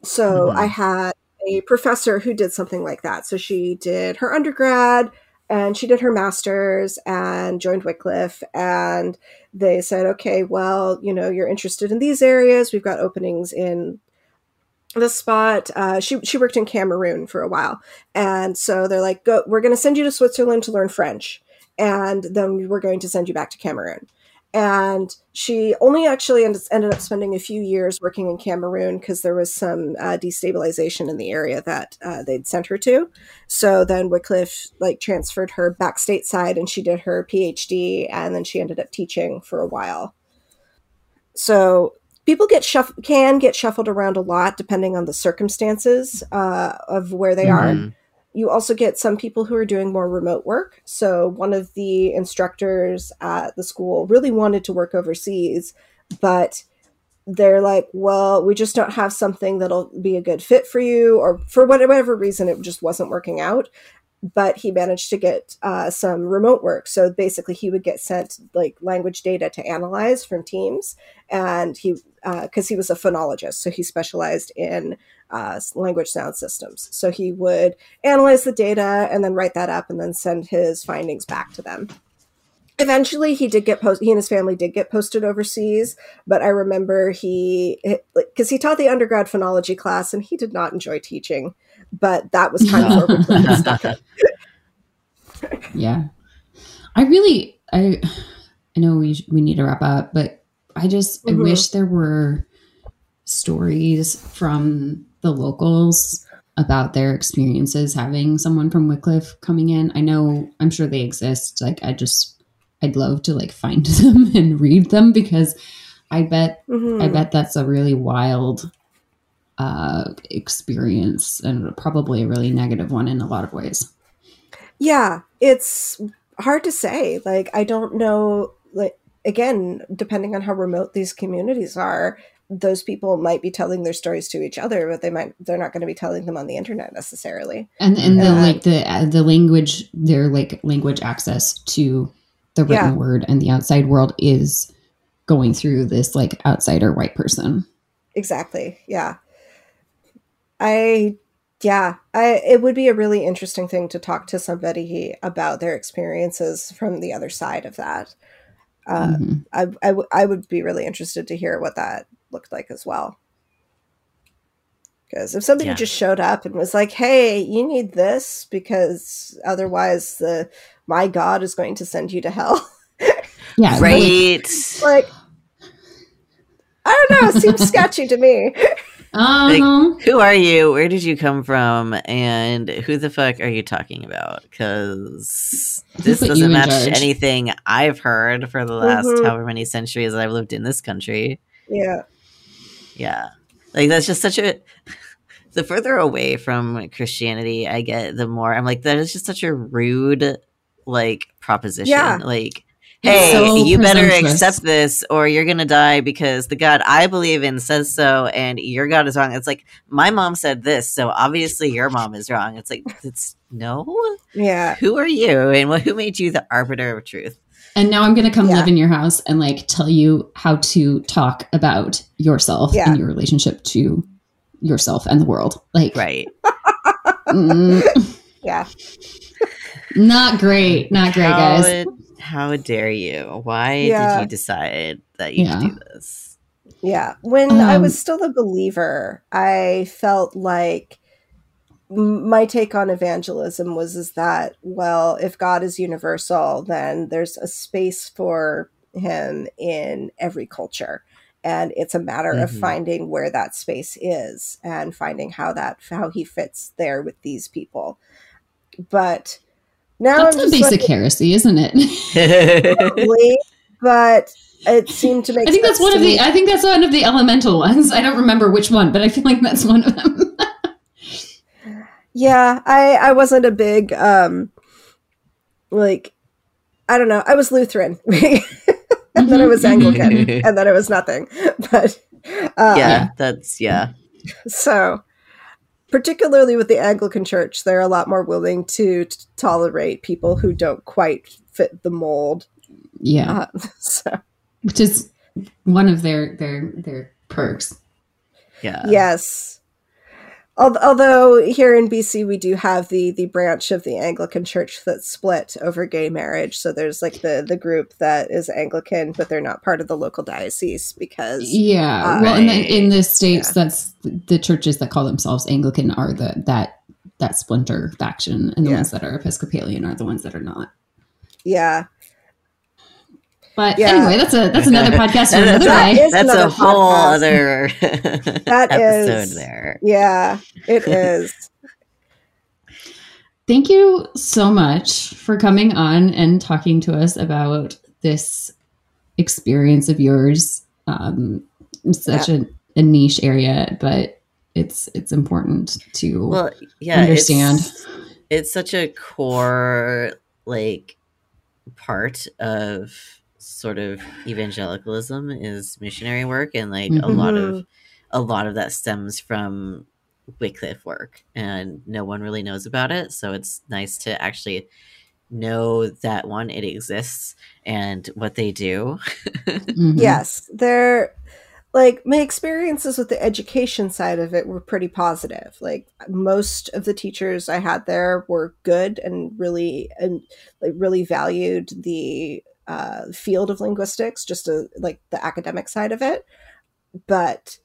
So Mhm. I had a professor who did something like that. So she did her undergrad and she did her master's and joined Wycliffe. And they said, okay, well, you know, you're interested in these areas. We've got openings in this spot. Uh, she she worked in Cameroon for a while, and so they're like, "Go, we're going to send you to Switzerland to learn French, and then we're going to send you back to Cameroon." And she only actually ended, up spending a few years working in Cameroon because there was some uh, destabilization in the area that uh, they'd sent her to. So then Wycliffe like transferred her back stateside, and she did her PhD, and then she ended up teaching for a while. So people get shuff- can get shuffled around a lot depending on the circumstances uh, of where they are. You also get some people who are doing more remote work. So one of the instructors at the school really wanted to work overseas, but they're like, well, we just don't have something that'll be a good fit for you, or for whatever reason, it just wasn't working out. But he managed to get uh, some remote work. So basically, he would get sent like language data to analyze from teams, and he because he was a phonologist, so he specialized in uh, language sound systems. So he would analyze the data and then write that up, and then send his findings back to them eventually he did get post he and his family did get posted overseas but i remember he because he taught the undergrad phonology class and he did not enjoy teaching but that was kind of where we yeah. I really i i know we we need to wrap up but i just Mhm. i wish there were stories from the locals about their experiences having someone from wycliffe coming in. I know i'm sure they exist. Like i just i'd love to like find them and read them because i bet Mhm. I bet that's a really wild uh, experience and probably a really negative one in a lot of ways. yeah it's hard to say like i don't know like again depending on how remote these communities are those people might be telling their stories to each other but they might they're not going to be telling them on the internet necessarily And and the Uh, like the uh, the language their like language access to the written Yeah. word and the outside world is going through this like outsider white person. exactly yeah i yeah i it would be a really interesting thing to talk to somebody about their experiences from the other side of that uh, Mhm. I, I, w- I would be really interested to hear what that looked like as well because if somebody Yeah. just showed up and was like hey you need this because otherwise the my god is going to send you to hell Yeah, Right. like i don't know it seems sketchy to me uh-huh. Who are you? Where did you come from? And who the fuck are you talking about? Because this doesn't match charge? anything I've heard for the last Mhm. however many centuries I've lived in this country. yeah Yeah. Like that's just such a the further away from Christianity I get, the more I'm like, that is just such a rude like proposition. Yeah. Like, It's hey, so you better accept this or you're gonna die because the God I believe in says so and your God is wrong. It's like my mom said this, so obviously your mom is wrong. It's like it's no. yeah Who are you and what who made you the arbiter of truth? And now I'm going to come Yeah. live in your house and like tell you how to talk about yourself Yeah. and your relationship to yourself and the world. Like, Right. mm, yeah not great. Not great, how, guys. How dare you? Why Yeah. did you decide that you Yeah. do this? Yeah. When I Um, was still a believer, I felt like my take on evangelism was is that well, if God is universal, then there's a space for him in every culture. And it's a matter of Mhm. finding where that space is and finding how that how he fits there with these people. But now That's I'm a just basic like, heresy, isn't it? probably, but it seemed to make I think that's one of me. the. I think that's one of the elemental ones. I don't remember which one, but I feel like that's one of them. Yeah, I I wasn't a big um like I don't know. I was Lutheran. and then I was Anglican and then it was nothing. But uh, yeah, Yeah. that's yeah. so particularly with the Anglican church, they're a lot more willing to t- tolerate people who don't quite fit the mold. yeah, Uh, so which is one of their their their perks. Yeah. yes. Although here in BC we do have the the branch of the Anglican Church that's split over gay marriage. So there's like the the group that is Anglican, but they're not part of the local diocese because yeah. Uh, well, in the in the states, Yeah. that's the churches that call themselves Anglican are the that that splinter faction, and the Yeah. ones that are Episcopalian are the ones that are not. yeah, But Yeah. anyway, that's a that's another podcast for another That day. That's another a whole podcast. other That episode is- there. yeah, it is. Thank you so much for coming on and talking to us about this experience of yours. Um, it's such a, a niche area, but it's it's important to Well, yeah, understand. It's, it's such a core like part of sort of evangelicalism is missionary work and like a lot of a lot of that stems from Wycliffe work and no one really knows about it so it's nice to actually know that one it exists and what they do Mhm. Yes, they're like my experiences with the education side of it were pretty positive. Like most of the teachers I had there were good and really and like really valued the uh, field of linguistics, just a, like the academic side of it. But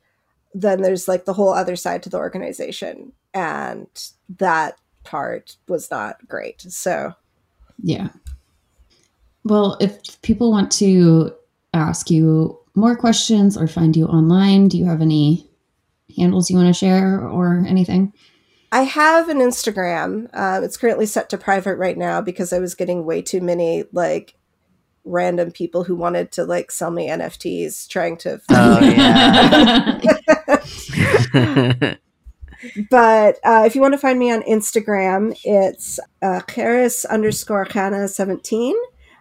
then there's like the whole other side to the organization, and that part was not great. So Yeah. Well, if people want to ask you more questions or find you online, do you have any handles you want to share or anything? I have an Instagram. Um, it's currently set to private right now because I was getting way too many like random people who wanted to like sell me NFTs trying to. Oh, yeah. But uh, if you want to find me on Instagram, it's uh, Charis underscore Hannah seventeen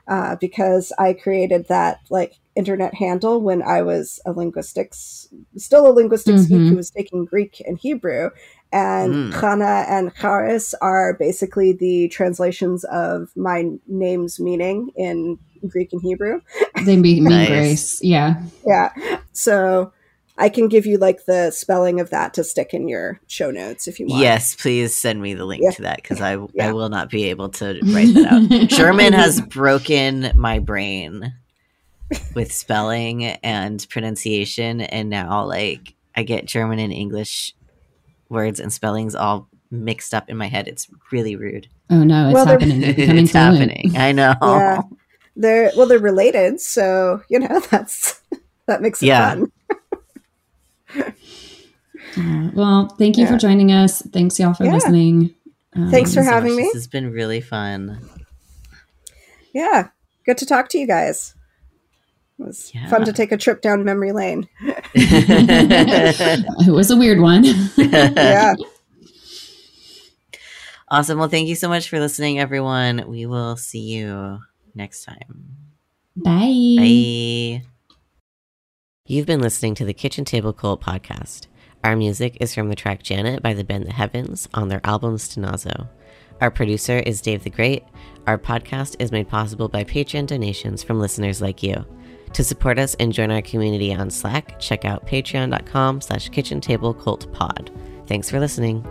uh, because I created that like internet handle when I was a linguistics, still a linguistics geek Mhm. who was taking Greek and Hebrew. And Mm. Hannah and Charis are basically the translations of my name's meaning in Greek and Hebrew. they be mean Nice. grace. Yeah. Yeah. So I can give you like the spelling of that to stick in your show notes if you want. yes please send me the link Yeah. to that because i Yeah. i will not be able to write that out German has broken my brain with spelling and pronunciation, and now like I get German and English words and spellings all mixed up in my head. It's really rude. Oh no, it's Well, happening. It's happening. I know. Yeah. They're well, they're related, so you know that's that makes it Yeah. fun. Uh, well, thank you for joining us. Thanks, y'all, for Yeah. listening. Um, Thanks for Thank so having much. me. This has been really fun. Yeah, good to talk to you guys. It was Yeah. fun to take a trip down memory lane. it was a weird one. Yeah, Awesome. Well, thank you so much for listening, everyone. We will see you next time. Bye. Bye. You've been listening to the Kitchen Table Cult podcast. Our music is from the track Janet by the band The Heavens on their album Stenazo. Our producer is Dave the Great. Our podcast is made possible by Patreon donations from listeners like you. To support us and join our community on Slack, check out patreon.com slash kitchen table cult pod. Thanks for listening.